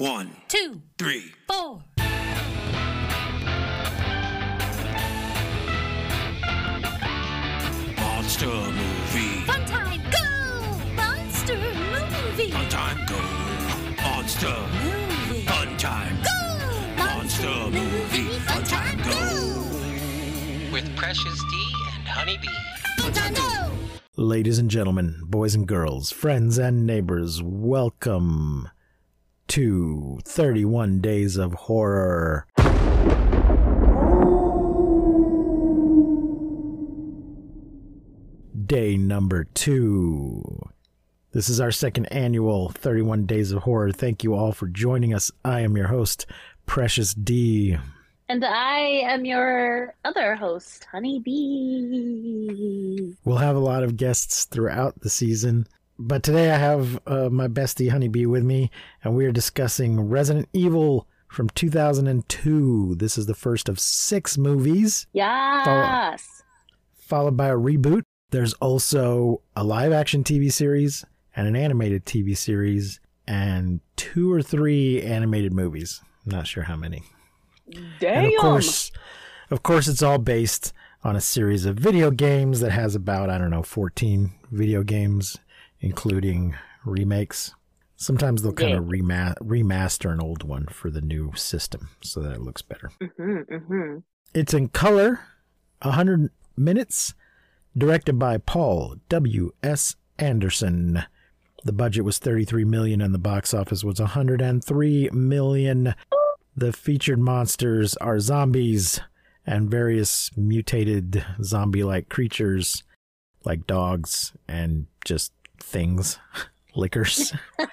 One, two, three. four. Monster movie. Fun time, go! Monster movie. Fun time, go. Monster. Movie. Fun time. Go! Monster movie. Fun time, go. with Precious D and Honey B. Fun time, go! Ladies and gentlemen, boys and girls, friends and neighbors, welcome to 31 Days of Horror. Day number two. This is our second annual 31 Days of Horror. Thank you all for joining us. I am your host, Precious D. And I am your other host, Honey B. We'll have a lot of guests throughout the season, but today I have uh, my bestie Honey B with me, and we are discussing Resident Evil from 2002. This is the first of six movies, Yes. followed by a reboot. There's also a live action TV series and an animated TV series, and two or three animated movies. I'm not sure how many. Damn. And of course, of course, it's all based on a series of video games that has about I don't know 14 video games, including remakes. Sometimes they'll kind of rema- remaster an old one for the new system so that it looks better. hmm hmm It's in color, 100 minutes, directed by Paul W. S. Anderson. The budget was 33 million and the box office was 103 million. The featured monsters are zombies and various mutated zombie-like creatures like dogs and just things, lickers.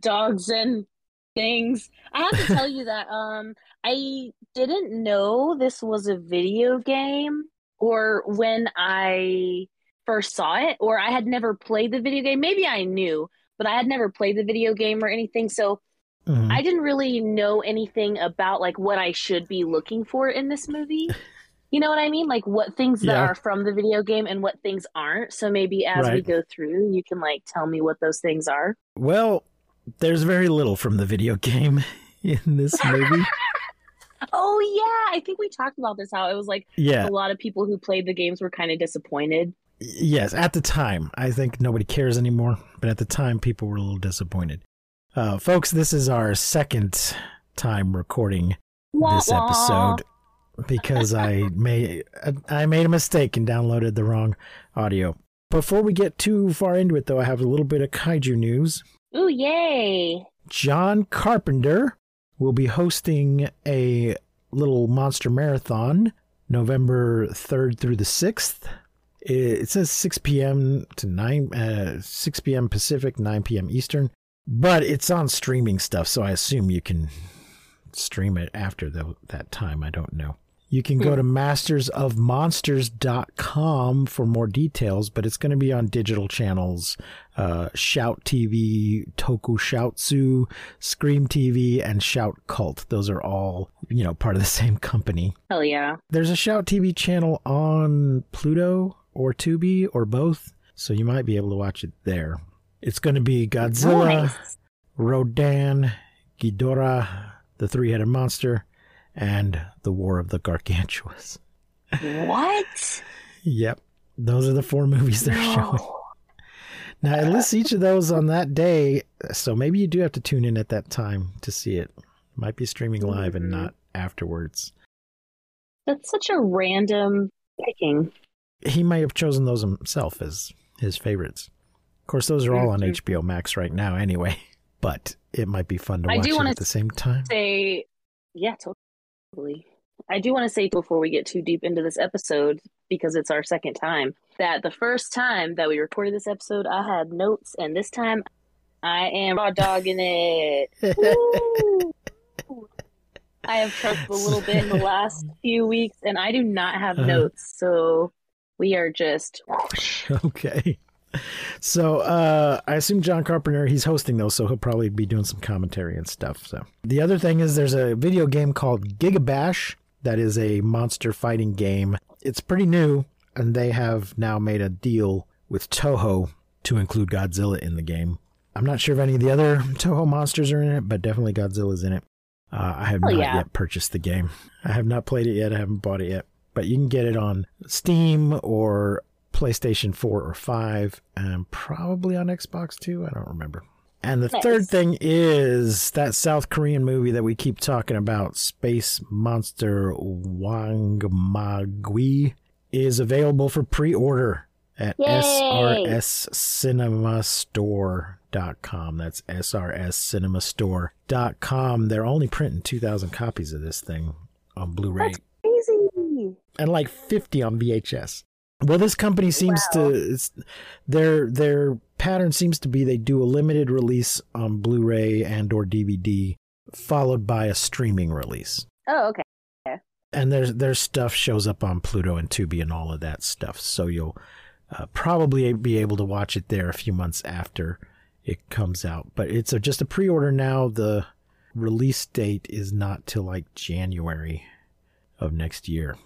Dogs and things. I have to tell you that um I didn't know this was a video game or when I first saw it or I had never played the video game. Maybe I knew, but I had never played the video game or anything. So Mhm. I didn't really know anything about like what I should be looking for in this movie. You know what I mean? Like what things that Yeah. are from the video game and what things aren't. So maybe as we go through, you can like tell me what those things are. Well, there's very little from the video game in this movie. Oh yeah, I think we talked about this how it was like yeah. a lot of people who played the games were kind of disappointed. Yes, at the time. I think nobody cares anymore, but at the time, people were a little disappointed. Uh, folks, this is our second time recording Wah, this wah. Because I made I made a mistake and downloaded the wrong audio. Before we get too far into it, though, I have a little bit of kaiju news. Ooh yay! John Carpenter will be hosting a little monster marathon November 3rd through the 6th. It says 6 p.m. to 9 uh, 6 p.m. Pacific, 9 p.m. Eastern, but it's on streaming stuff, so I assume you can stream it after the, that time. I don't know. You can go to mastersofmonsters.com for more details, but it's going to be on digital channels uh, Shout TV, TokuSHOUTsu, Scream TV, and Shout Cult. Those are all, you know, part of the same company. Hell yeah! There's a Shout TV channel on Pluto or Tubi or both, so you might be able to watch it there. It's going to be Godzilla, Nice. Rodan, Ghidorah, the three-headed monster, and the War of the Gargantuas. What? Yep, those are the four movies they're showing. No. Now it lists each of those on that day, so maybe you do have to tune in at that time to see it. Might be streaming live and Mhm. not afterwards. That's such a random picking. He might have chosen those himself as his favorites. Of course, those are all on. HBO Max right now, anyway. But it might be fun to I watch do it at the same time. Say, yeah, totally. I do want to say before we get too deep into this episode, because it's our second time, that the first time that we recorded this episode, I had notes, and this time I am raw dogging it. I have choked a little bit in the last few weeks, and I do not have Uh-huh. notes, so we are just whoosh. okay. So uh, I assume John Carpenter he's hosting those, so he'll probably be doing some commentary and stuff. So the other thing is there's a video game called Gigabash that is a monster fighting game. It's pretty new, and they have now made a deal with Toho to include Godzilla in the game. I'm not sure if any of the other Toho monsters are in it, but definitely Godzilla's in it. Uh, I have Oh, not yeah. yet purchased the game. I have not played it yet. I haven't bought it yet, but you can get it on Steam or PlayStation 4 or 5, and probably on Xbox too. I don't remember. And the Nice. third thing is that South Korean movie that we keep talking about, Space Monster Wangmagwi, is available for pre-order at Yay! srscinemastore.com. That's srscinemastore.com. They're only printing 2,000 copies of this thing on Blu-ray That's crazy. and like 50 on VHS. Well, this company seems Wow. to it's, their their pattern seems to be they do a limited release on Blu-ray and or DVD followed by a streaming release. Oh, okay. And their their stuff shows up on Pluto and Tubi and all of that stuff. So you'll uh, probably be able to watch it there a few months after it comes out. But it's a, just a pre-order now. The release date is not till like January of next year.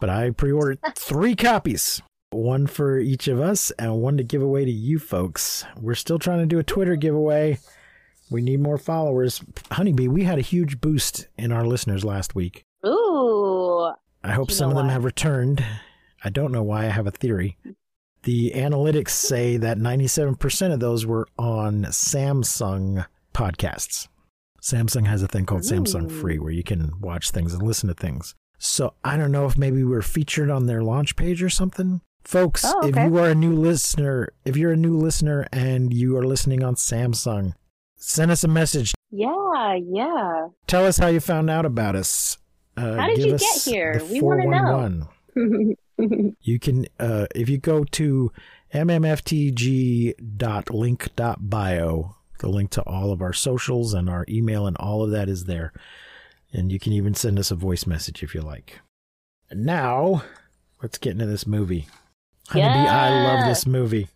But I pre-ordered three copies. One for each of us and one to give away to you folks. We're still trying to do a Twitter giveaway. We need more followers. Honey B, we had a huge boost in our listeners last week. Ooh. I hope some of them why. have returned. I don't know why. I have a theory. The analytics say that 97% of those were on Samsung podcasts. Samsung has a thing called Samsung Free where you can watch things and listen to things. So I don't know if maybe we were featured on their launch page or something. Folks, Oh, if you are a new listener, if you're a new listener and you are listening on Samsung, send us a message. Yeah, yeah. Tell us how you found out about us. Uh, How did you get here? We wanna know. 411. You can, uh, if you go to mmftg.link.bio, the link to all of our socials and our email and all of that is there. And you can even send us a voice message if you like. And now, let's get into this movie. Honey B, I love this movie.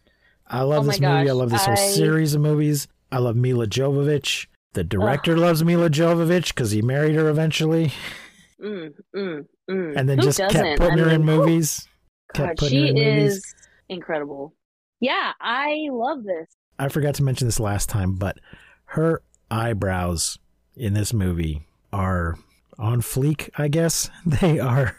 I love Oh this movie. I love this whole series of movies. I love Milla Jovovich. The director loves Milla Jovovich because he married her eventually mm, mm, mm. and then Who just kept doesn't? putting I her in movies. God, kept she in movies. is incredible. Yeah, I love this. I forgot to mention this last time, but her eyebrows in this movie are on fleek, I guess. They are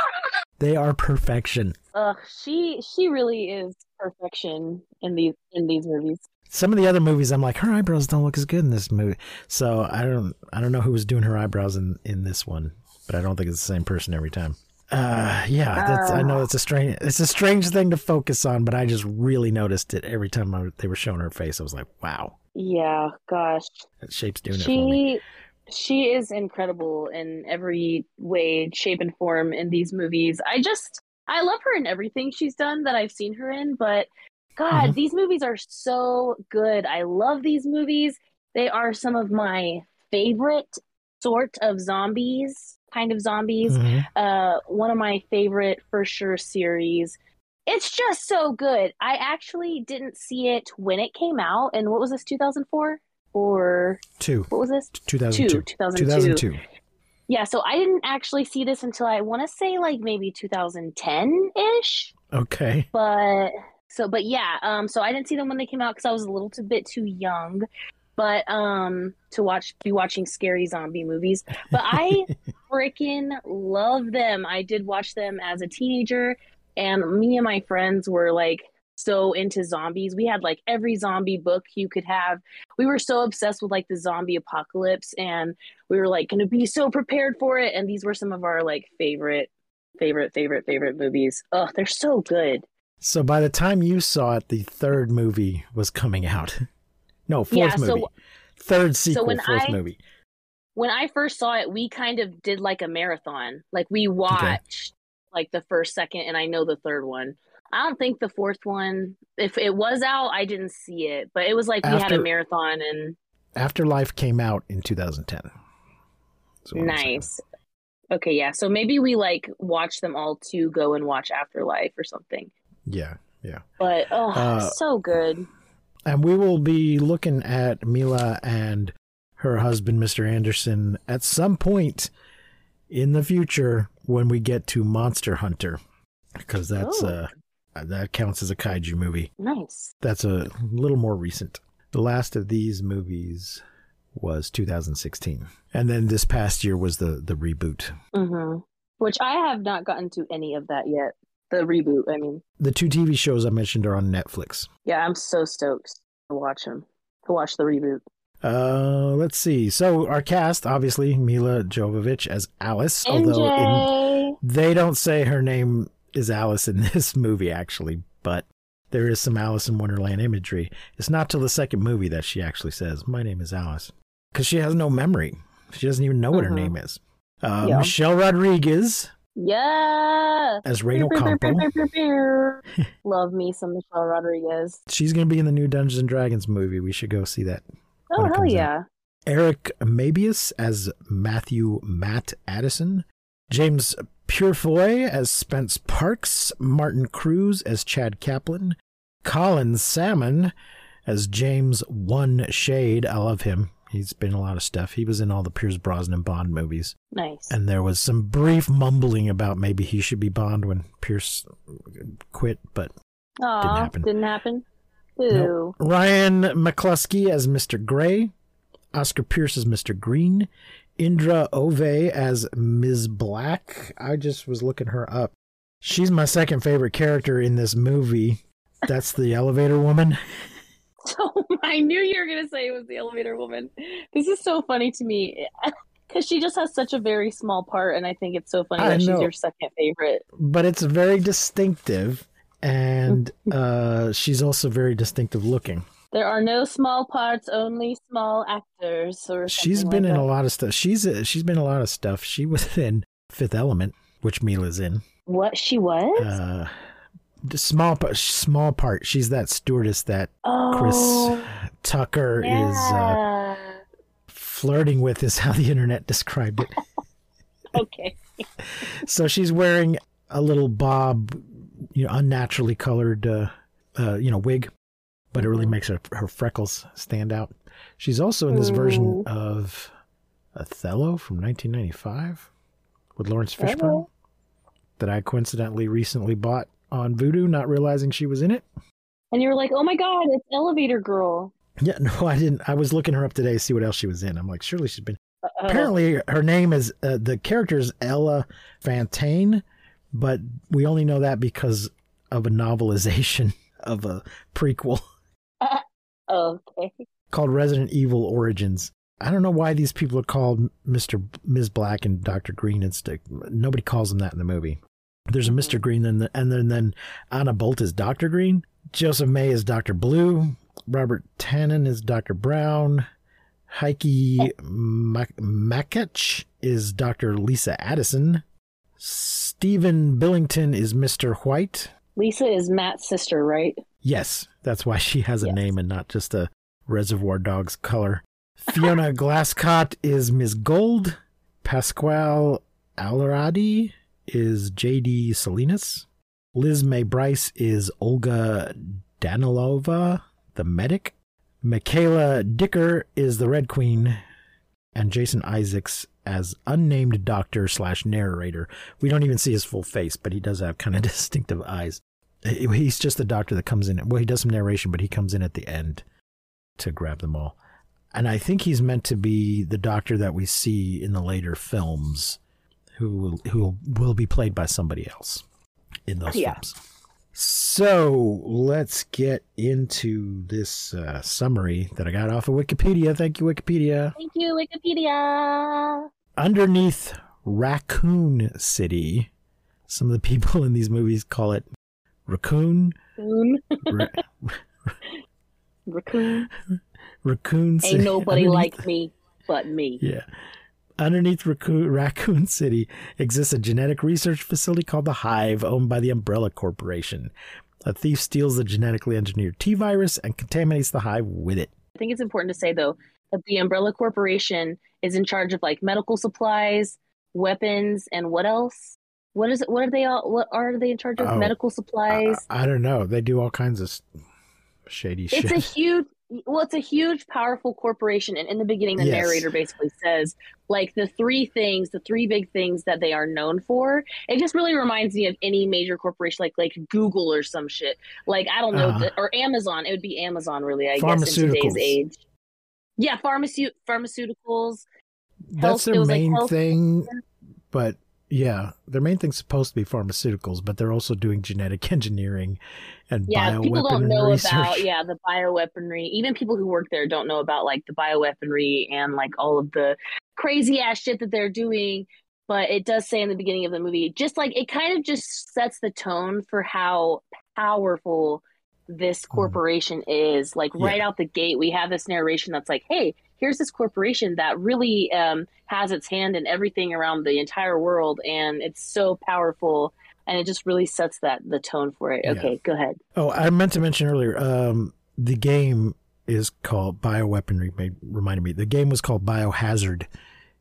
they are perfection. Ugh, she she really is perfection in these in these movies. Some of the other movies I'm like, her eyebrows don't look as good in this movie. So I don't I don't know who was doing her eyebrows in, in this one, but I don't think it's the same person every time. Uh yeah, that's I know it's a strange it's a strange thing to focus on, but I just really noticed it every time I, they were showing her face. I was like, wow, Yeah, gosh. that shape's doing it for me. She is incredible in every way, shape, and form in these movies. I just I love her in everything she's done that I've seen her in, but God, Mhm. these movies are so good. I love these movies. They are some of my favorite sort of zombies, kind of zombies. Mhm. Uh, one of my favorite for sure series. It's just so good. I actually didn't see it when it came out. And what was this, 2004? Or Two. what was this? 2002. 2002. 2002. Yeah, so I didn't actually see this until I want to say like maybe 2010 ish. Okay. But so, but yeah, um, so I didn't see them when they came out because I was a little too bit too young. But um, to watch be watching scary zombie movies. But I freaking love them. I did watch them as a teenager, and me and my friends were like so into zombies. We had like every zombie book you could have. We were so obsessed with like the zombie apocalypse, and we were like going to be so prepared for it. And these were some of our like favorite, favorite, favorite, favorite movies. Oh, they're so good. So by the time you saw it, the third movie was coming out. No, fourth Yeah, so- movie. third sequel, when fourth I- movie. when I first saw it, we kind of did like a marathon. Like we watched like the first, second, and I know the third one. I don't think the fourth one, if it was out, I didn't see it, but it was like we had a marathon and Afterlife came out in 2010. That's what I'm saying. nice. Okay, yeah. So maybe we like watch them all to go and watch Afterlife or something. Yeah, yeah. But oh, Uh, so good. And we will be looking at Milla and her husband, Mr. Anderson, at some point in the future when we get to Monster Hunter, because that's Oh. uh that counts as a kaiju movie. Nice. That's a little more recent. The last of these movies was 2016. And then this past year was the the reboot. Mm-hmm. Which I have not gotten to any of that yet. The reboot, I mean. The two TV shows I mentioned are on Netflix. Yeah, I'm so stoked to watch them. To watch the reboot. Uh, let's see. So our cast, obviously, Milla Jovovich as Alice, although in, they don't say her name is Alice in this movie, actually, but there is some Alice in Wonderland imagery. It's not till the second movie that she actually says, "My name is Alice," because she has no memory. She doesn't even know what her Mhm. name is. Uh, Yeah. Michelle Rodriguez Yeah. as Reno Pew, pew, pew, Campo. pew, pew, pew. Love me some Michelle Rodriguez. She's going to be in the new Dungeons and Dragons movie. We should go see that. Oh, hell comes out. yeah. Eric Mabius as Matthew Matt Addison, James Purefoy as Spence Parks, Martin Crewes as Chad Kaplan, Colin Salmon as James One Shade. I love him. He's been a lot of stuff. He was in all the Pierce Brosnan Bond movies. Nice. And there was some brief mumbling about maybe he should be Bond when Pierce quit, but Aw, happen. Didn't happen. Nope. Ryan McCluskey as Mr. Gray, Oscar Pierce as Mr. Green, Indra Ove as Ms. Black. I just was looking her up. She's my second favorite character in this movie. That's the elevator woman. So I knew you were gonna say it was the elevator woman. This is so funny to me because she just has such a very small part, and I think it's so funny I that she's your second favorite. But it's very distinctive and uh, she's also very distinctive looking. There are no small parts, only small actors. Or she's been like in that. a lot of stuff. She's she's been in a lot of stuff. She was in Fifth Element, which Milla's in. What she was? Uh, the small pa- small part. She's that stewardess that oh, Chris Tucker is uh, flirting with, is how the internet described it. okay. so she's wearing a little bob, you know, unnaturally colored, uh, uh, you know, wig, but it really Mhm. makes her her freckles stand out. She's also in this version of Othello from 1995 with Laurence Fishburne Oh. that I coincidentally recently bought on Vudu, not realizing she was in it. And you were like, "Oh my god, it's Elevator Girl." Yeah, no, I didn't. I was looking her up today to see what else she was in. I'm like, surely she's been. Uh-oh. Apparently, her name is uh, the character is Ella Fontaine, but we only know that because of a novelization of a prequel okay. called Resident Evil Origins. I don't know why these people are called Mister Ms. Black and Doctor Green and stuff. Nobody calls them that in the movie. There's a Mister mm-hmm. Green, and, the, and then then Anna Bolt is Doctor Green. Joseph May is Doctor Blue. Robert Tannen is Doctor Brown. Heike Mak- Makatsch is Dr. Lisa Addison. Stephen Billington is Mr. White. Lisa is Matt's sister, right? Yes, that's why she has a Yes. name and not just a Reservoir Dogs color. Fiona Glasscott is Ms. Gold. Pasquale Aleardi is J.D. Salinas. Liz May Brice is Olga Danilova, the medic. Michaela Dicker is the Red Queen. And Jason Isaacs as unnamed doctor slash narrator. We don't even see his full face, but he does have kind of distinctive eyes. He- He's just the doctor that comes in. Well, he does some narration, but he comes in at the end to grab them all. And I think he's meant to be the doctor that we see in the later films, who will, who will be played by somebody else in those Yeah. films. So let's get into this uh, summary that I got off of Wikipedia. Thank you, Wikipedia. Thank you, Wikipedia. Underneath Raccoon City, some of the people in these movies call it Raccoon. Raccoon. Ra- Raccoon. Raccoon City. Ain't nobody Underneath- like me but me. Yeah. Underneath Raccoon, Raccoon City exists a genetic research facility called the Hive, owned by the Umbrella Corporation. A thief steals the genetically engineered T virus and contaminates the hive with it. I think it's important to say though that the Umbrella Corporation is in charge of like medical supplies, weapons, and what else? What is it? What are they all? What are they in charge of? Oh, medical supplies. I, I don't know. They do all kinds of shady it's shit. a huge. well, it's a huge, powerful corporation, and in the beginning, the Yes. narrator basically says like the three things, the three big things that they are known for. It just really reminds me of any major corporation, like like Google or some shit. Like I don't know, Uh-huh. the, or Amazon. It would be Amazon, really. I guess in today's age. Yeah, pharmaceut pharmaceuticals. That's Health- their like main health- thing, but yeah, their main thing's supposed to be pharmaceuticals, but they're also doing genetic engineering and Yeah, bioweapon people don't know research. about yeah the bioweaponry. Even people who work there don't know about like the bioweaponry and like all of the crazy ass shit that they're doing. But it does say in the beginning of the movie, just like it kind of just sets the tone for how powerful this corporation is. Like right Mm. Yeah. out the gate, we have this narration that's like, hey, here's this corporation that really um, has its hand in everything around the entire world, and it's so powerful. And it just really sets that the tone for it. Yeah. Okay, go ahead. Oh, I meant to mention earlier. Um, the game is called bioweaponry. Made reminded me. The game was called Biohazard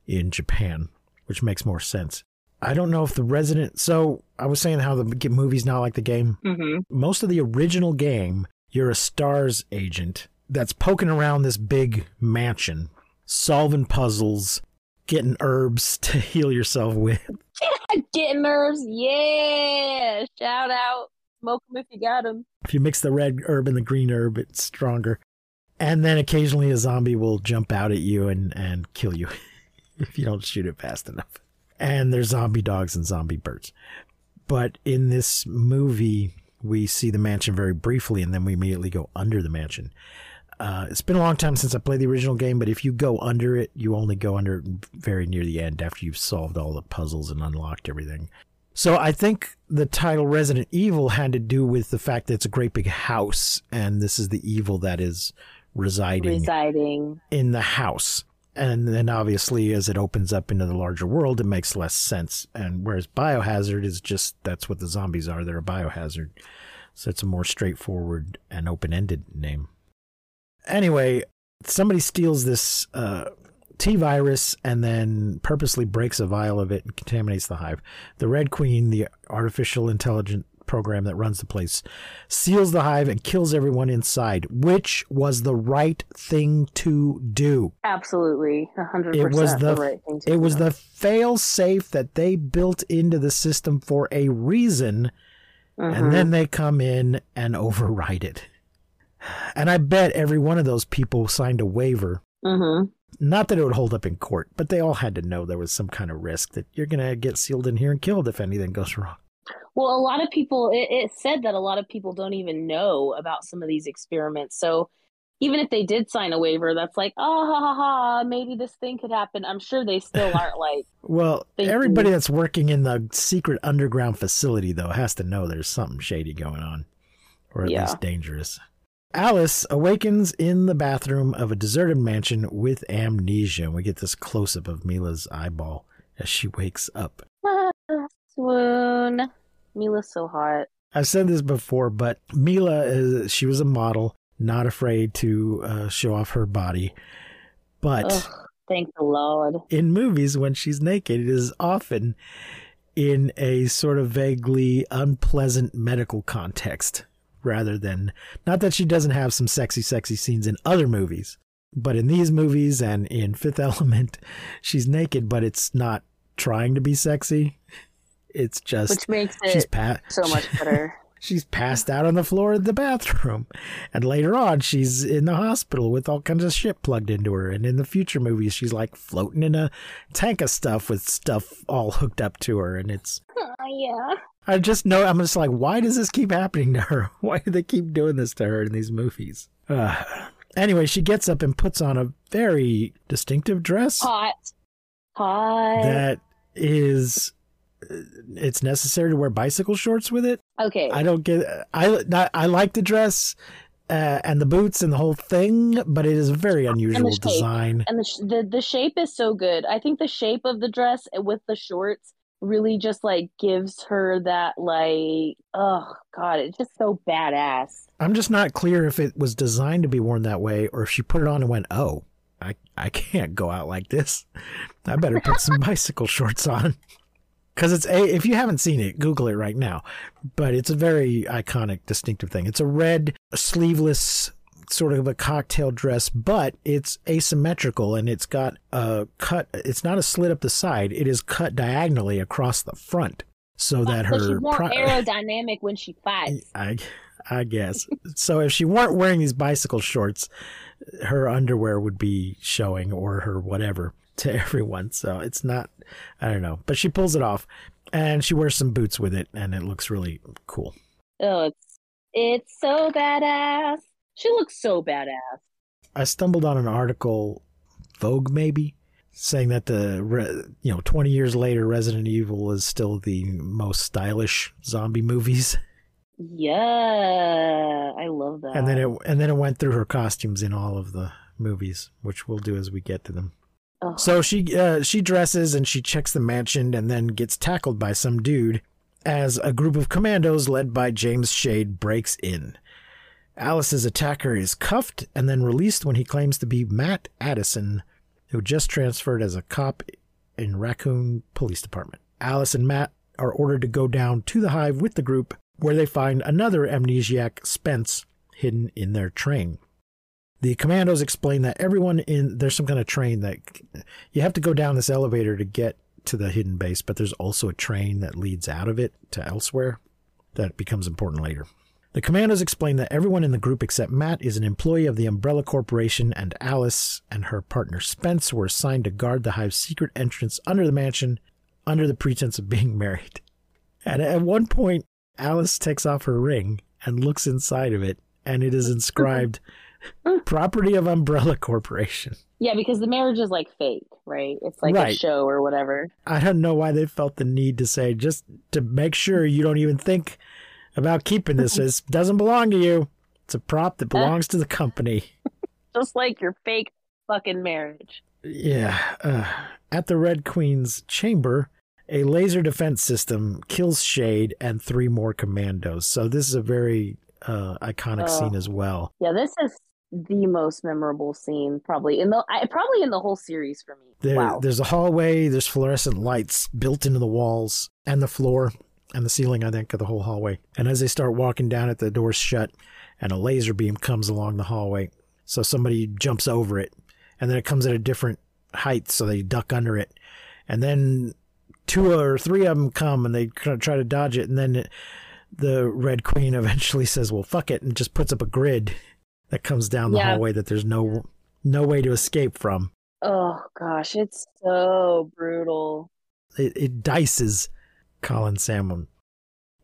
in Japan, which makes more sense. I don't know if the resident. So I was saying how the movie's not like the game. Mm-hmm. Most of the original game, you're a stars agent that's poking around this big mansion, solving puzzles, getting herbs to heal yourself with. Getting herbs, yeah! Shout out, smoke 'em if you got 'em. If you mix the red herb and the green herb, it's stronger. And then occasionally a zombie will jump out at you and, and kill you if you don't shoot it fast enough. And there's zombie dogs and zombie birds. But in this movie, we see the mansion very briefly and then we immediately go under the mansion. Uh, it's been a long time since I played the original game, but if you go under it, you only go under it very near the end after you've solved all the puzzles and unlocked everything. So I think the title Resident Evil had to do with the fact that it's a great big house, and this is the evil that is residing Residing. in the house. And then obviously, as it opens up into the larger world, it makes less sense. And whereas Biohazard is just that's what the zombies are, they're a biohazard. So it's a more straightforward and open ended name. Anyway, somebody steals this uh, T virus and then purposely breaks a vial of it and contaminates the hive. The Red Queen, the artificial intelligent program that runs the place, seals the hive and kills everyone inside, which was the right thing to do. Absolutely, a hundred It was the, the right thing to it was the fail safe that they built into the system for a reason, Mhm. and then they come in and override it. And I bet every one of those people signed a waiver. Mhm. Not that it would hold up in court, but they all had to know there was some kind of risk that you're going to get sealed in here and killed if anything goes wrong. Well, a lot of people, it, it said that a lot of people don't even know about some of these experiments. So even if they did sign a waiver, that's like, oh, ha, ha, ha, maybe this thing could happen. I'm sure they still aren't like, Well, Thank everybody that's working in the secret underground facility, though, has to know there's something shady going on, or at Yeah. least dangerous. Alice awakens in the bathroom of a deserted mansion with amnesia. And we get this close up of Milla's eyeball as she wakes up. ah, swoon. Milla's so hot. I've said this before, but Milla is she was a model, not afraid to uh, show off her body. But Ugh, thank the Lord. in movies, when she's naked, it is often in a sort of vaguely unpleasant medical context rather than not that she doesn't have some sexy, sexy scenes in other movies, but in these movies and in Fifth Element, she's naked, but it's not trying to be sexy. It's just Which makes she's it pa- so much better. she's passed out on the floor of the bathroom. And later on, she's in the hospital with all kinds of shit plugged into her. And in the future movies, she's like floating in a tank of stuff with stuff all hooked up to her. And it's, oh, yeah. I just know, I'm just like, why does this keep happening to her? Why do they keep doing this to her in these movies? Uh, anyway, she gets up and puts on a very distinctive dress Hot. Hot. that is. uh, It's necessary to wear bicycle shorts with it. okay. I don't get. I I, like the dress uh, and the boots and the whole thing, but it is a very unusual shape. design. and the, sh- the the shape is so good. I think the shape of the dress with the shorts really just like gives her that like oh god, it's just so badass. I'm just not clear if it was designed to be worn that way or if she put it on and went, "Oh, I I can't go out like this. I better put some bicycle shorts on." Because it's a, if you haven't seen it, Google it right now. But it's a very iconic, distinctive thing. It's a red sleeveless sort of a cocktail dress, but it's asymmetrical and it's got a cut. It's not a slit up the side. It is cut diagonally across the front, so that but she's her more pri- aerodynamic when she fights. I, I guess. so if she weren't wearing these bicycle shorts, her underwear would be showing or her whatever to everyone. So it's not, I don't know. But she pulls it off and she wears some boots with it and it looks really cool. Oh, it's it's so badass. She looks so badass. I stumbled on an article, Vogue maybe, saying that the, you know, 20 years later, Resident Evil is still the most stylish zombie movies. Yeah, I love that. And then it and then it went through her costumes in all of the movies, which we'll do as we get to them. Ugh. So she uh, she dresses and she checks the mansion and then gets tackled by some dude as a group of commandos led by James Shade breaks in. Alice's attacker is cuffed and then released when he claims to be Matt Addison, who just transferred as a cop in Raccoon Police Department. Alice and Matt are ordered to go down to the hive with the group, where they find another amnesiac Spence hidden in their train. The commandos explain that everyone in there's some kind of train that you have to go down this elevator to get to the hidden base, but there's also a train that leads out of it to elsewhere that becomes important later. The commandos explain that everyone in the group except Matt is an employee of the Umbrella Corporation, and Alice and her partner Spence were assigned to guard the hive's secret entrance under the mansion under the pretense of being married. And at one point, Alice takes off her ring and looks inside of it, and it is inscribed property of Umbrella Corporation. yeah, because the marriage is like fake, right? It's like a show or whatever. I don't know why they felt the need to say just to make sure you don't even think about keeping this. It doesn't belong to you. It's a prop that belongs to the company. Just like your fake fucking marriage. Yeah. Uh, at the Red Queen's chamber, a laser defense system kills Shade and three more commandos. So this is a very uh, iconic Oh. scene as well. Yeah, this is the most memorable scene probably in the I, probably in the whole series for me. There, wow. There's a hallway. There's fluorescent lights built into the walls and the floor and the ceiling, I think, of the whole hallway. And as they start walking down it, the door's shut and a laser beam comes along the hallway. So somebody jumps over it and then it comes at a different height. So they duck under it. And then two or three of them come and they try try to dodge it. And then it, the Red Queen eventually says, well, fuck it, and just puts up a grid that comes down the Yeah. hallway that there's no no way to escape from. Oh gosh, it's so brutal. it, it dices Colin Salmon,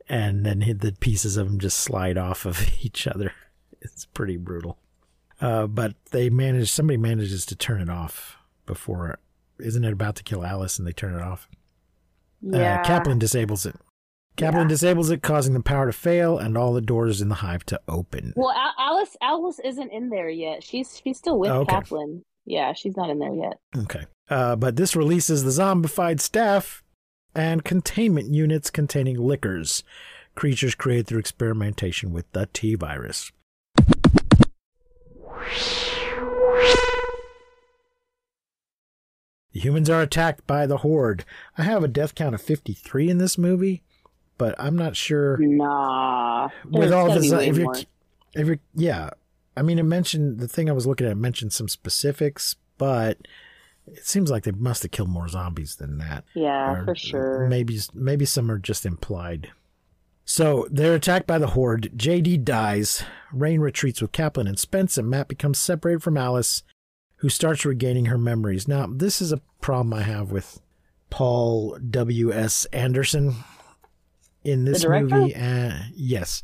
and then the pieces of him just slide off of each other. It's pretty brutal. Uh, but they manage. Somebody manages to turn it off before. Isn't it about to kill Alice, and they turn it off? Yeah. Uh, Kaplan disables it. Kaplan Yeah. disables it, causing the power to fail and all the doors in the hive to open. Well, Al- Alice Alice isn't in there yet. She's she's still with Oh, okay. Kaplan. Yeah, she's not in there yet. Okay. Uh, but this releases the zombified staff and containment units containing lickers, creatures created through experimentation with the T virus. The humans are attacked by the Horde. I have a death count of 53 in this movie, but I'm not sure Nah. with all this. be uh, If you're, if you're, yeah, I mean, it mentioned the thing I was looking at mentioned some specifics, but it seems like they must have killed more zombies than that. Yeah, Or for sure. Maybe maybe some are just implied. So they're attacked by the horde. JD dies. Rain retreats with Kaplan and Spence, and Matt becomes separated from Alice, who starts regaining her memories. Now, this is a problem I have with Paul W. S. Anderson in this movie. Uh, yes,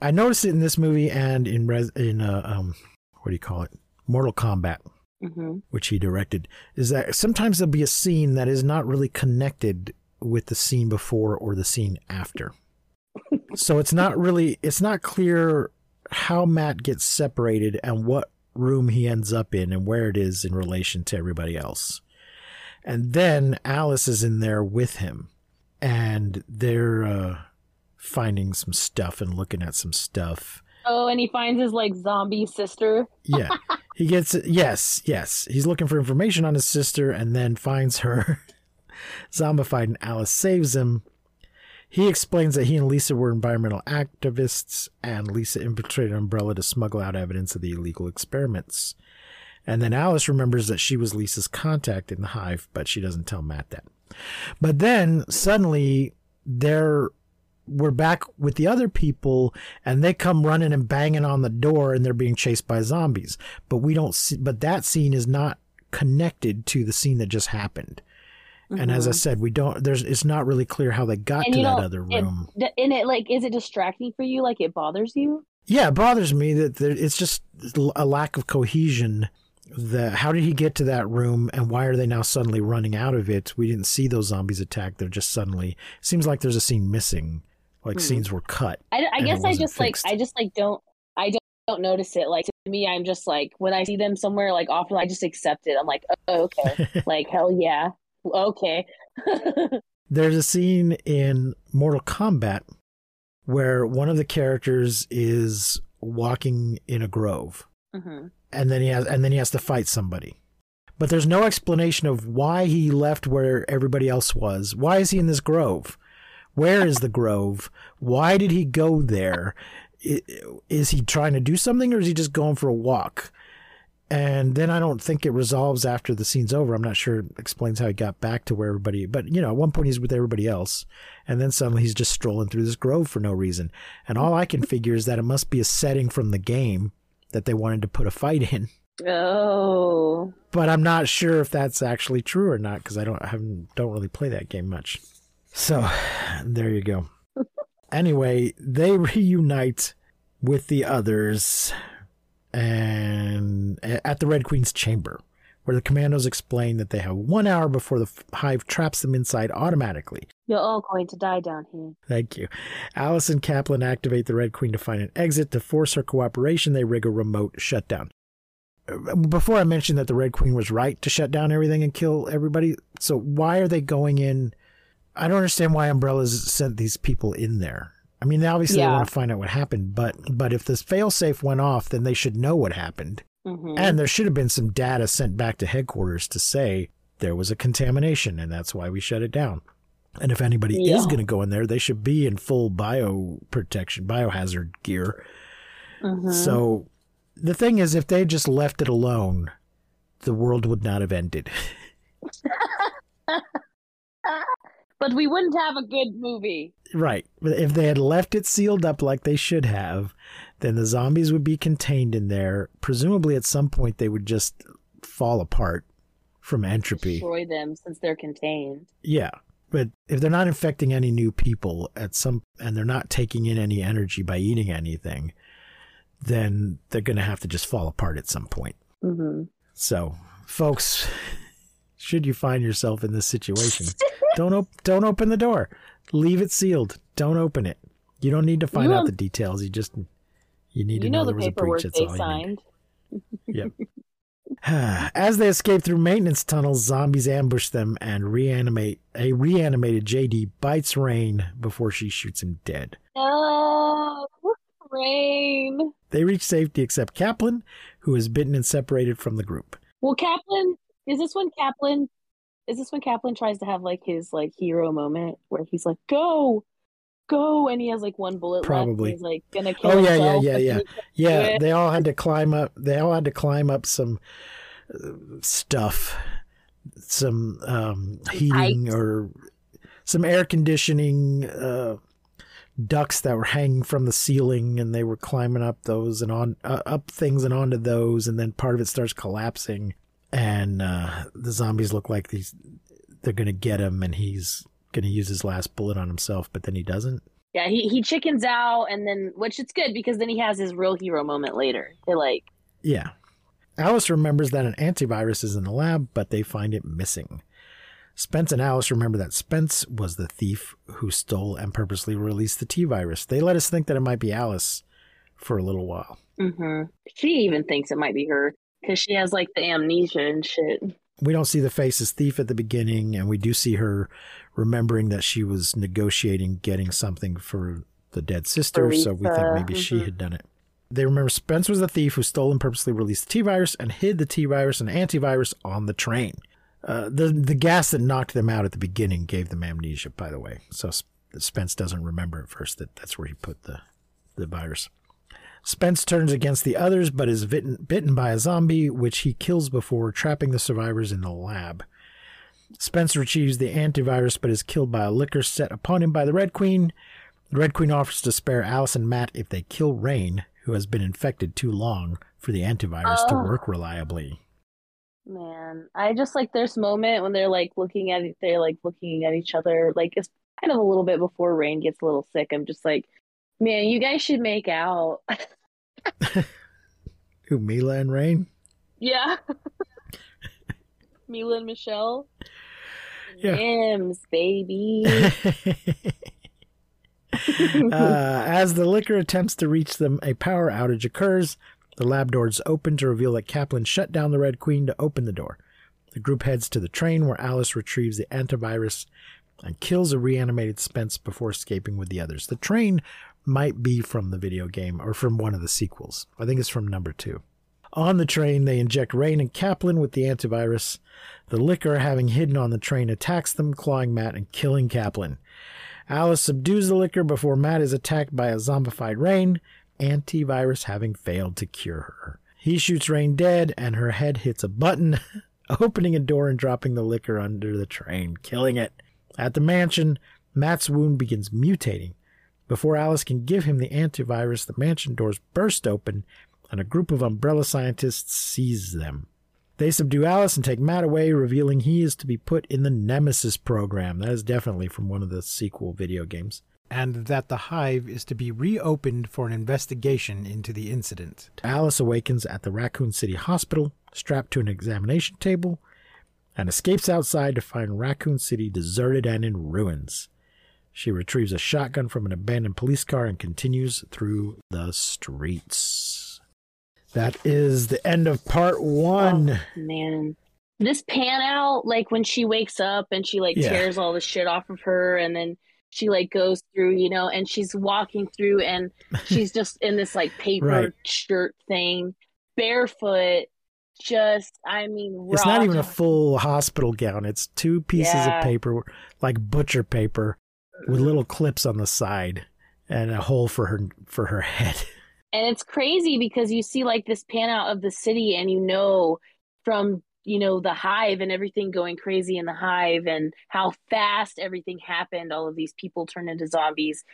I noticed it in this movie and in res- in uh, um, what do you call it? Mortal Kombat hmm which he directed, is that sometimes there'll be a scene that is not really connected with the scene before or the scene after. so it's not really it's not clear how Matt gets separated and what room he ends up in and where it is in relation to everybody else. And then Alice is in there with him and they're uh, finding some stuff and looking at some stuff. Oh, and he finds his like zombie sister. Yeah. He gets yes, yes. He's looking for information on his sister and then finds her zombified and Alice saves him. He explains that he and Lisa were environmental activists, and Lisa infiltrated Umbrella to smuggle out evidence of the illegal experiments. And then Alice remembers that she was Lisa's contact in the hive, but she doesn't tell Matt that. But then suddenly they're we're back with the other people and they come running and banging on the door and they're being chased by zombies. But we don't see but that scene is not connected to the scene that just happened. And as I said, we don't there's it's not really clear how they got Mm-hmm. And to that other room. d- and it like is it distracting for you? Like it bothers you? Yeah, it bothers me that there, it's just a lack of cohesion. The how did he get to that room, and why are they now suddenly running out of it? We didn't see those zombies attack; they're just suddenly. Seems like there's a scene missing, like Hmm. scenes were cut. I, I guess I just like. I just like don't I don't don't notice it. Like to me, I'm just like when I see them somewhere like often I just accept it. I'm like, oh, okay, like hell yeah, okay. There's a scene in Mortal Kombat where one of the characters is walking in a grove, hmm and then he has and then he has to fight somebody. But there's no explanation of why he left where everybody else was. Why is he in this grove? Where is the grove? Why did he go there? Is he trying to do something or is he just going for a walk? And then I don't think it resolves after the scene's over. I'm not sure it explains how he got back to where everybody, but you know, at one point he's with everybody else. And then suddenly he's just strolling through this grove for no reason. And all I can figure is that it must be a setting from the game that they wanted to put a fight in. Oh, But I'm not sure if that's actually true or not because I don't I haven't don't really play that game much. So there you go. anyway, they reunite with the others and at the Red Queen's chamber, where the commandos explain that they have one hour before the hive traps them inside automatically. you're all going to die down here. Thank you. Alice and Kaplan activate the Red Queen to find an exit. To force her cooperation, they rig a remote shutdown. Uh, Before I mentioned that the Red Queen was right to shut down everything and kill everybody, so why are they going in? I don't understand why Umbrella's sent these people in there. I mean, obviously they want to find out what happened, but but if this failsafe went off, then they should know what happened. hmm And there should have been some data sent back to headquarters to say there was a contamination and that's why we shut it down. And if anybody is going to go in there, they should be in full bio protection, biohazard gear. hmm So the thing is, if they just left it alone, the world would not have ended. but we wouldn't have a good movie. right. But If they had left it sealed up like they should have, then the zombies would be contained in there. Presumably, at some point, they would just fall apart from entropy. Destroy them since they're contained. Yeah. But if they're not infecting any new people at some and they're not taking in any energy by eating anything, then they're going to have to just fall apart at some point. hmm So, folks, should you find yourself in this situation, don't op- don't open the door. Leave it sealed. Don't open it. You don't need to find You out the details. You just you need You to know, know, the there was a breach. That's all you signed. need. Yep. As they escape through maintenance tunnels, zombies ambush them and reanimate. A reanimated JD bites Rain before she shoots him dead. No, Rain. They reach safety except Kaplan, who is bitten and separated from the group. Well, Kaplan, is this when Kaplan, is this when Kaplan tries to have like his like hero moment where he's like, go, go, and he has like one bullet left. Probably. He's like gonna kill Oh, yeah, yeah, himself. yeah, but yeah. Yeah, they all had to climb up. They all had to climb up some uh, stuff, some um, heating Pipes. or some air conditioning uh, ducts that were hanging from the ceiling, and they were climbing up those and on uh, up things and onto those, and then part of it starts collapsing, and uh, the zombies look like these. They're gonna get him, and he's gonna use his last bullet on himself, but then he doesn't. Yeah, he he chickens out, and then which it's good because then he has his real hero moment later. They like, Yeah. Alice remembers that an antivirus is in the lab, but they find it missing. Spence and Alice remember that Spence was the thief who stole and purposely released the T virus. They let us think that it might be Alice for a little while. Mm-hmm. she even thinks it might be her because she has like the amnesia and shit. We don't see the face as thief at the beginning, and we do see her remembering that she was negotiating getting something for the dead sister, so we think maybe she mhm. had done it. They remember Spence was the thief who stole and purposely released the T virus and hid the T virus and antivirus on the train. Uh, the the gas that knocked them out at the beginning gave them amnesia, by the way. So Spence doesn't remember at first that that's where he put the the virus. Spence turns against the others, but is bitten, bitten by a zombie, which he kills before trapping the survivors in the lab. Spence retrieves the antivirus, but is killed by a licker set upon him by the Red Queen. The Red Queen offers to spare Alice and Matt if they kill Rain, who has been infected too long for the antivirus to Oh. work reliably. Man, I just like this moment when they're like looking at they're like looking at each other. Like it's kind of a little bit before Rain gets a little sick. I'm just like, man, you guys should make out. Who, Milla and Rain? yeah. Milla and Michelle. Yeah. Mims, baby. uh, as the licker attempts to reach them, a power outage occurs. The lab doors open to reveal that Kaplan shut down the Red Queen to open the door. The group heads to the train where Alice retrieves the antivirus and kills a reanimated Spence before escaping with the others. The train might be from the video game or from one of the sequels. I think it's from number two. On the train, they inject Rain and Kaplan with the antivirus. The licker, having hidden on the train, attacks them, clawing Matt and killing Kaplan. Alice subdues the licker before Matt is attacked by a zombified Rain, antivirus having failed to cure her. He shoots Rain dead, and her head hits a button, opening a door and dropping the licker under the train, killing it. At the mansion, Matt's wound begins mutating. Before Alice can give him the antivirus, the mansion doors burst open, and a group of umbrella scientists seize them. They subdue Alice and take Matt away, revealing he is to be put in the Nemesis program. That is definitely from one of the sequel video games. And that the hive is to be reopened for an investigation into the incident. Alice awakens at the Raccoon City Hospital, strapped to an examination table, and escapes outside to find Raccoon City deserted and in ruins. She retrieves a shotgun from an abandoned police car and continues through the streets. That is the end of part one. Oh, man. This pan out, like when she wakes up and she like Yeah. tears all the shit off of her and then she like goes through, you know, and she's walking through and she's just in this like paper Right. shirt thing, barefoot, just I mean It's not even a full hospital gown. It's two pieces Yeah. of paper, like butcher paper, with mm-hmm. little clips on the side and a hole for her for her head. and it's crazy because you see like this pan out of the city and you know from you know the hive and everything going crazy in the hive and how fast everything happened all of these people turned into zombies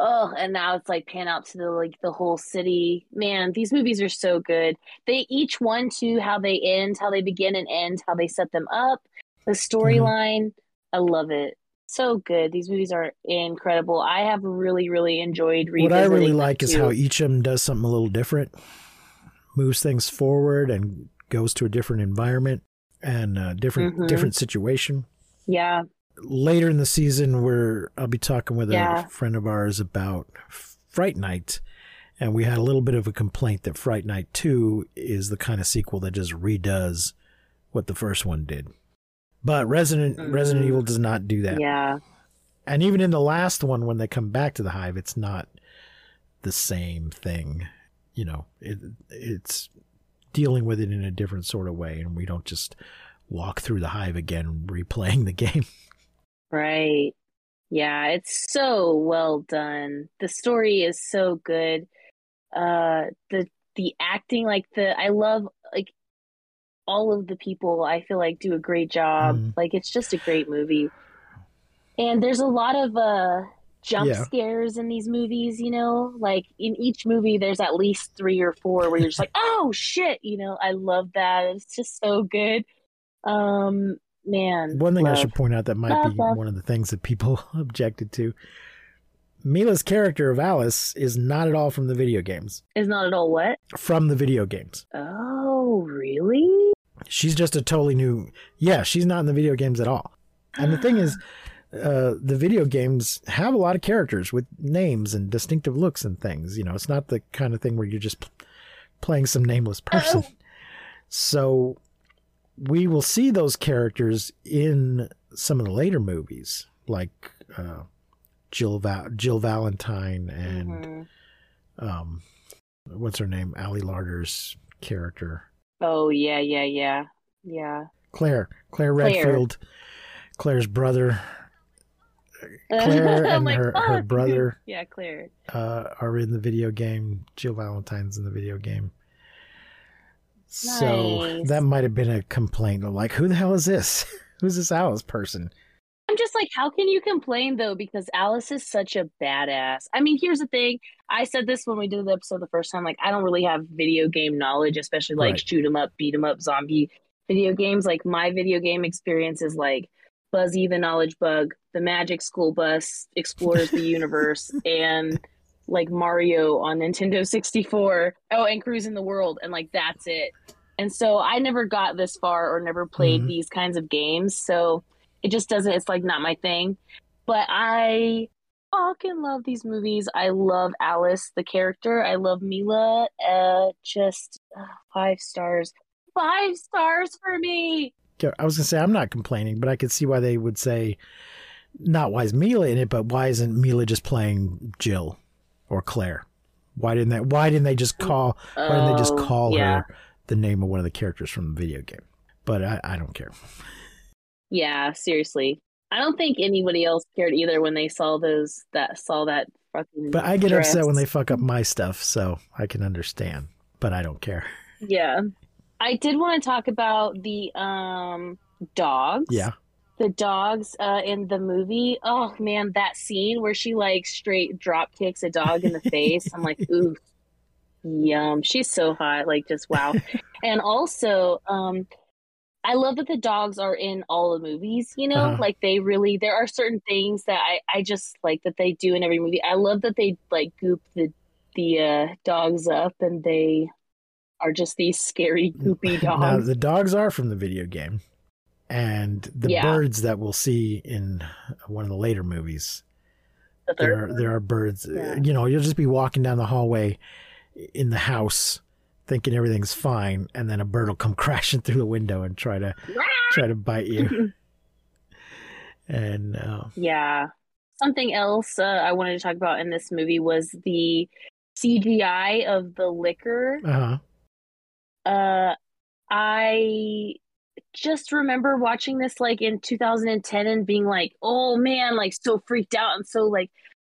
oh and now it's like pan out to the like the whole city. Man these movies are so good. They each one too how they end how they begin and end how they set them up the storyline. I love it. So good. These movies are incredible. I have really really enjoyed reading. what I really like them, is how each of them does something a little different, moves things forward, and goes to a different environment and a different Mhm. different situation. yeah Later in the season, where I'll be talking with Yeah. a friend of ours about Fright Night, and we had a little bit of a complaint that Fright Night Two is the kind of sequel that just redoes what the first one did. But Resident Resident Mhm. Evil does not do that. yeah And even in the last one, when they come back to the hive, it's not the same thing. You know, it, it's dealing with it in a different sort of way, and we don't just walk through the hive again, replaying the game. Right. Yeah, it's so well done. The story is so good. Uh the the acting like the I love like all of the people I feel like do a great job. Mhm. Like it's just a great movie. And there's a lot of uh jump Yeah. scares in these movies, you know? Like in each movie there's at least 3 or 4 where you're just like, "Oh shit," you know? I love that. It's just so good. Um man. One thing I should point out that might Love, be love. one of the things that people objected to. Milla's character of Alice is not at all from the video games. is not at all what? From the video games. Oh, really? She's just a totally new. Yeah, she's not in the video games at all. And the thing is, uh, the video games have a lot of characters with names and distinctive looks and things. You know, it's not the kind of thing where you're just playing some nameless person. So we will see those characters in some of the later movies, like uh, Jill Va- Jill Valentine and Mhm. um, what's her name, Ali Larter's character. Oh, yeah, yeah, yeah. Yeah. Claire, Claire Claire. Redfield, Claire's brother. Claire and like, her, her brother Yeah, Claire. uh, are in the video game. Jill Valentine's in the video game. So that might have been a complaint. Of like, who the hell is this? Who's this Alice person? I'm just like, how can you complain though? Because Alice is such a badass. I mean, here's the thing. I said this when we did the episode the first time. Like, I don't really have video game knowledge, especially like Right. shoot 'em up, beat 'em up, zombie video games. Like, my video game experience is like Buzzy the Knowledge Bug, the Magic School Bus explores the universe, and like Mario on Nintendo 64. Oh, and Cruising the World, and like that's it. And so I never got this far or never played Mhm. these kinds of games. So it just doesn't it's like not my thing but i fucking love these movies i love alice the character i love milla uh just uh, five stars five stars for me I was gonna say I'm not complaining, but I could see why they would say not why is Milla in it, but why isn't Milla just playing Jill or Claire? Why didn't they? Why didn't they just call? Why didn't they just Oh, call yeah. her the name of one of the characters from the video game? But I, I don't care. yeah seriously i don't think anybody else cared either when they saw those that saw that fucking But I get dress. upset when they fuck up my stuff, so I can understand. But I don't care. yeah i did want to talk about the um dogs Yeah. The dogs uh in the movie. Oh man that scene where she like straight drop kicks a dog in the face. I'm like ooh yum she's so hot like just wow. And also um i love that the dogs are in all the movies you know? Uh-huh. like they really there are certain things that i i just like that they do in every movie. I love that they like goop the the uh dogs up and they are just these scary goopy Now dogs. the dogs are from the video game, and the Yeah. birds that we'll see in one of the later movies. The There, one. there are birds. Yeah. You know, you'll just be walking down the hallway in the house, thinking everything's fine, and then a bird will come crashing through the window and try to try to bite you. and uh, Yeah. Something else uh, I wanted to talk about in this movie was the CGI of the licker. Uh-huh. Uh, I just remember watching this like in 2010 and being like, oh man, like so freaked out and so like,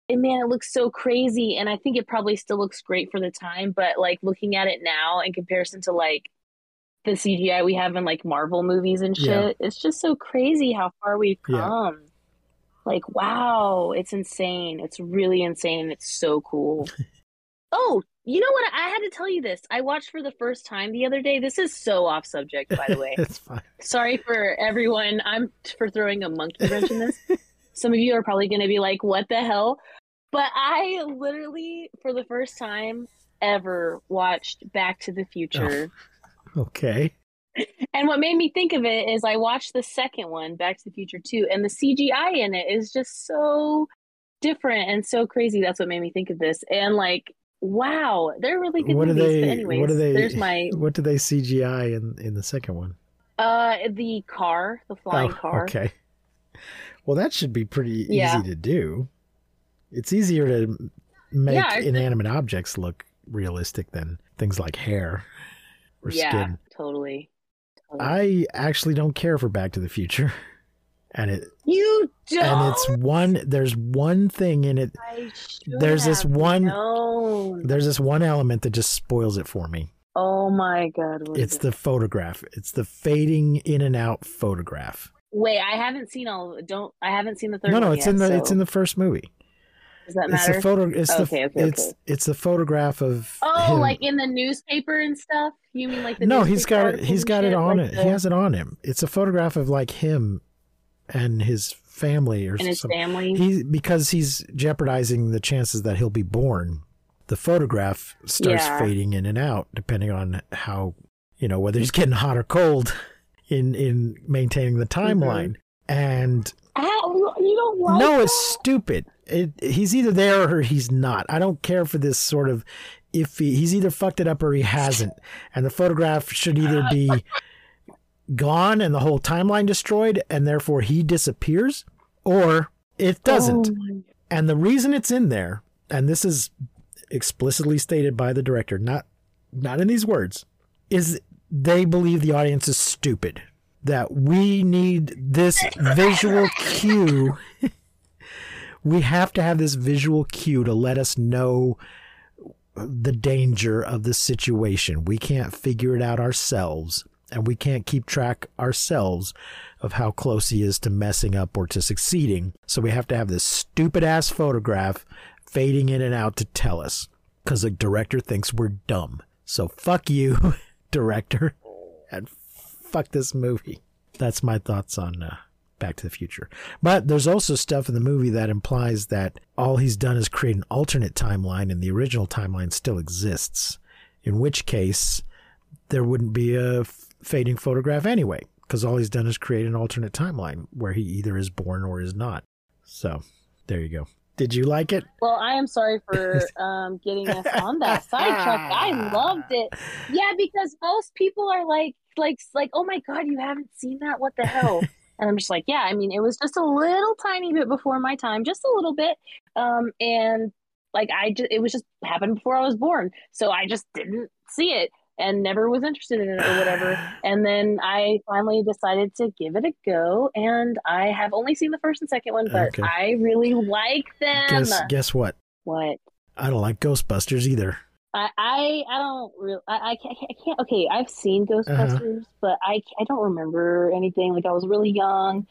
and man, it looks so crazy. And I think it probably still looks great for the time, but like looking at it now in comparison to like the CGI we have in like Marvel movies and shit, Yeah. it's just so crazy how far we've Yeah. come. Like, wow, it's insane. It's really insane it's so cool. oh, you know what? I had to tell you this. I watched for the first time the other day. This is so off subject, by the way. it's fine. Sorry for everyone. I'm for throwing a monkey wrench in this. Some of you are probably going to be like, what the hell? But I literally, for the first time ever, watched Back to the Future. Oh, okay. And what made me think of it is I watched the second one, Back to the Future 2, and the CGI in it is just so different and so crazy. That's what made me think of this. And like, wow, they're really good What do movies. they? but anyways, what do they? there's my What do they CGI in in the second one? uh the car, the flying oh, car. okay. Well, that should be pretty Yeah. easy to do. It's easier to make Yeah, inanimate objects look realistic than things like hair or yeah, skin. totally. totally. I actually don't care for Back to the Future, and it you don't. and it's one. There's one thing in it. There's this one- known. There's this one element that just spoils it for me. Oh my god! It's it? the photograph. It's the fading in and out photograph. Wait, I haven't seen all. Don't I haven't seen the third No, no, it's yet, in the so it's in the first movie. Does that matter? It's the photo. It's Okay, the okay, it's okay. it's the photograph of Oh, him. like in the newspaper and stuff? You mean like the no, he's got He's got it on Like it. the- He has it on him. It's a photograph of like him and his family or and his something. family. He because he's jeopardizing the chances that he'll be born. The photograph starts Yeah. fading in and out depending on how you know whether he's getting hot or cold in in maintaining the Mm-hmm. timeline. And Ow, you don't like no, that? it's stupid. It, he's either there or he's not. I don't care for this sort of iffy. He's either fucked it up or he hasn't. And the photograph should either be gone and the whole timeline destroyed and therefore he disappears or it doesn't. Oh And the reason it's in there, and this is explicitly stated by the director, not not in these words, is they believe the audience is stupid. That we need this visual cue We have to have this visual cue to let us know the danger of the situation. We can't figure it out ourselves, and we can't keep track ourselves of how close he is to messing up or to succeeding. So we have to have this stupid ass photograph fading in and out to tell us because the director thinks we're dumb. So fuck you, director, and fuck this movie. That's my thoughts on uh, Back to the Future. But there's also stuff in the movie that implies that all he's done is create an alternate timeline and the original timeline still exists. In which case, there wouldn't be a fading photograph anyway, because all he's done is create an alternate timeline where he either is born or is not. So, there you go. Did you like it? Well, I am sorry for um, getting us on that sidetrack. I loved it. Yeah, because most people are like, like, like, oh my god, you haven't seen that? What the hell? and I'm just like, yeah. I mean, it was just a little tiny bit before my time, just a little bit. Um, and like, I just, it was just happened before I was born, so I just didn't see it and never was interested in it or whatever. And then I finally decided to give it a go, and I have only seen the first and second one, but Okay. I really like them. Guess guess what? What? I don't like Ghostbusters either. I I, I don't really I, I can't, I can't okay I've seen Uh-huh. Ghostbusters but I I don't remember anything like I was really young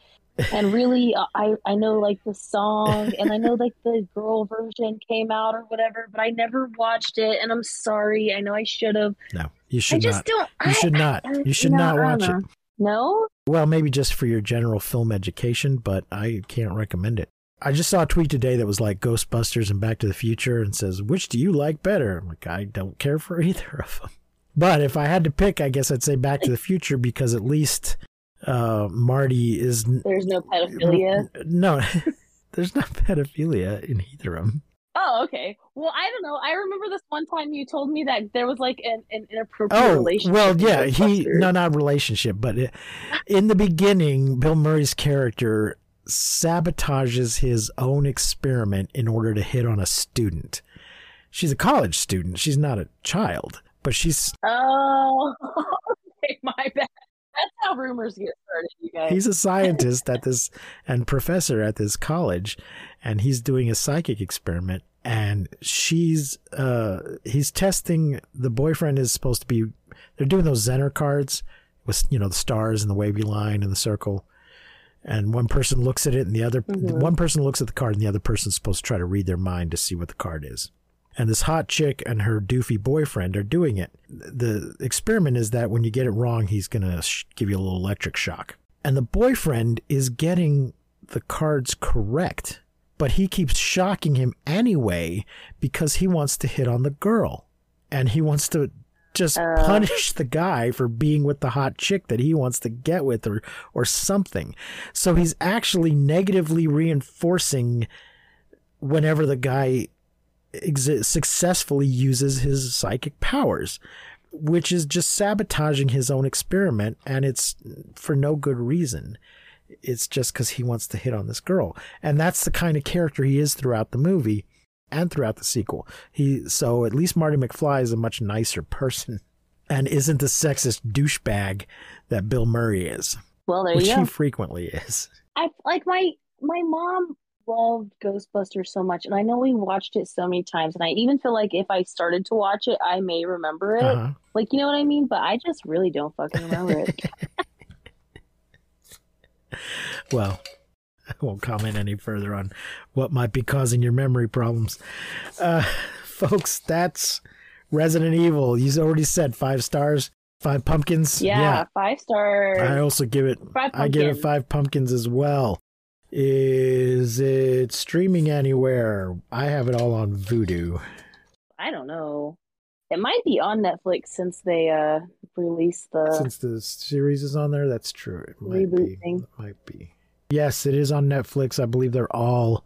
and really I I know like the song and I know like the girl version came out or whatever but I never watched it and I'm sorry I know I should have No, you should I just not. don't You I- should not. I- You should no, not watch it. no Well, maybe just for your general film education, but I can't recommend it. I just saw a tweet today that was like Ghostbusters and Back to the Future and says, which do you like better? I'm like, I don't care for either of them. But if I had to pick, I guess I'd say Back to the Future because at least uh, Marty is. there's no pedophilia No, there's not pedophilia in either of them. oh okay well I don't know I remember this one time you told me that there was like an, an inappropriate Oh, relationship well, yeah, he no, not relationship, but it, in the beginning, Bill Murray's character sabotages his own experiment in order to hit on a student. She's a college student. She's not a child, but she's Oh, okay, my bad. That's how rumors get started, you guys. he's a scientist at this and professor at this college, and he's doing a psychic experiment. And she's uh he's testing the boyfriend is supposed to be they're doing those Zener cards with you know the stars and the wavy line and the circle. And one person looks at it and the other Mhm. one person looks at the card and the other person's supposed to try to read their mind to see what the card is. And this hot chick and her doofy boyfriend are doing it. The experiment is that when you get it wrong, he's going to sh- give you a little electric shock. And the boyfriend is getting the cards correct, but he keeps shocking him anyway because he wants to hit on the girl. And he wants to just Uh. punish the guy for being with the hot chick that he wants to get with or or something. So he's actually negatively reinforcing whenever the guy exi- successfully uses his psychic powers, which is just sabotaging his own experiment, and it's for no good reason. It's just because he wants to hit on this girl, and that's the kind of character he is throughout the movie and throughout the sequel. He so at least Marty McFly is a much nicer person, and isn't the sexist douchebag that Bill Murray is, well, there which you go. he frequently is. I like my my mom loved Ghostbusters so much, and I know we watched it so many times, and I even feel like if I started to watch it, I may remember it. Uh-huh. Like you know what I mean? But I just really don't fucking remember it. Well, I won't comment any further on what might be causing your memory problems. Uh, folks, that's Resident Evil. You already said five stars, five pumpkins. Yeah, five stars. I also give it. Five I give it five pumpkins as well. Is it streaming anywhere? I have it all on Vudu. I don't know. It might be on Netflix since they uh released the. Since the series is on there, that's true. It might be. thing. It might be. Yes, it is on Netflix. I believe they're all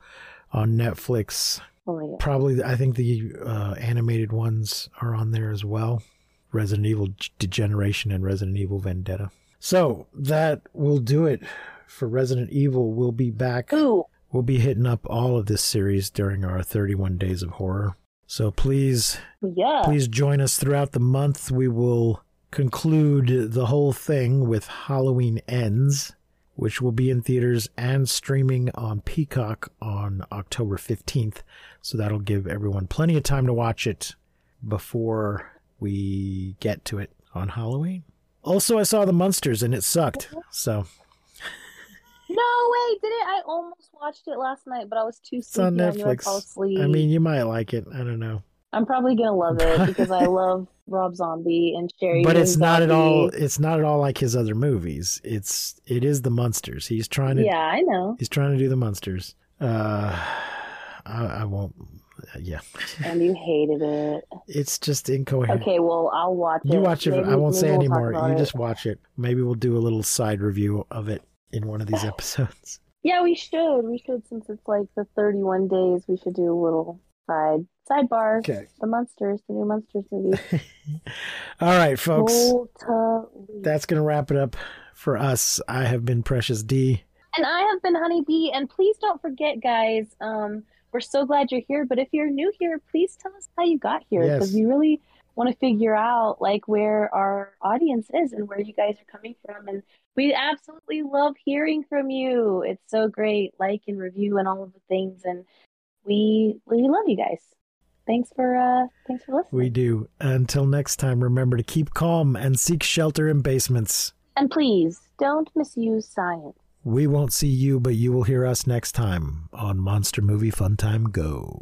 on Netflix. oh god. Probably, I think the uh, animated ones are on there as well. Resident Evil Degeneration and Resident Evil Vendetta. So that will do it for Resident Evil. We'll be back. Ooh, We'll be hitting up all of this series during our 31 days of horror. So please, yeah. please join us throughout the month. We will conclude the whole thing with Halloween Ends, which will be in theaters and streaming on Peacock on October 15th. So that'll give everyone plenty of time to watch it before we get to it on Halloween. Also, I saw The Munsters and it sucked. So No, wait, did it? I almost watched it last night, but I was too sleepy. it's on sleepy. I knew I'd fall Netflix. I mean, you might like it. I don't know. I'm probably gonna love it because I love Rob Zombie and Sheri. but it's not at all it's not at all like his other movies it's it is the Munsters he's trying to Yeah, I know. he's trying to do the Munsters uh I, I won't yeah And you hated it. it's just incoherent Okay, well, I'll watch it. you watch it Maybe- i won't say we'll anymore you it. just watch it maybe we'll do a little side review of it in one of these episodes Yeah, we should. We should since it's like the 31 days. We should do a little side sidebar. okay The Munsters, the new Munsters movie. all right folks Totally. that's gonna wrap it up for us i have been precious d And I have been Honey B. And please don't forget, guys. Um, we're so glad you're here. But if you're new here, please tell us how you got here because Yes. we really want to figure out like where our audience is and where you guys are coming from. And we absolutely love hearing from you. It's so great. Like and review and all of the things. And we we love you guys. Thanks for uh thanks for listening. we do until next time remember to keep calm and seek shelter in basements And please don't misuse science. We won't see you, but you will hear us next time on Monster Movie Fun Time Go.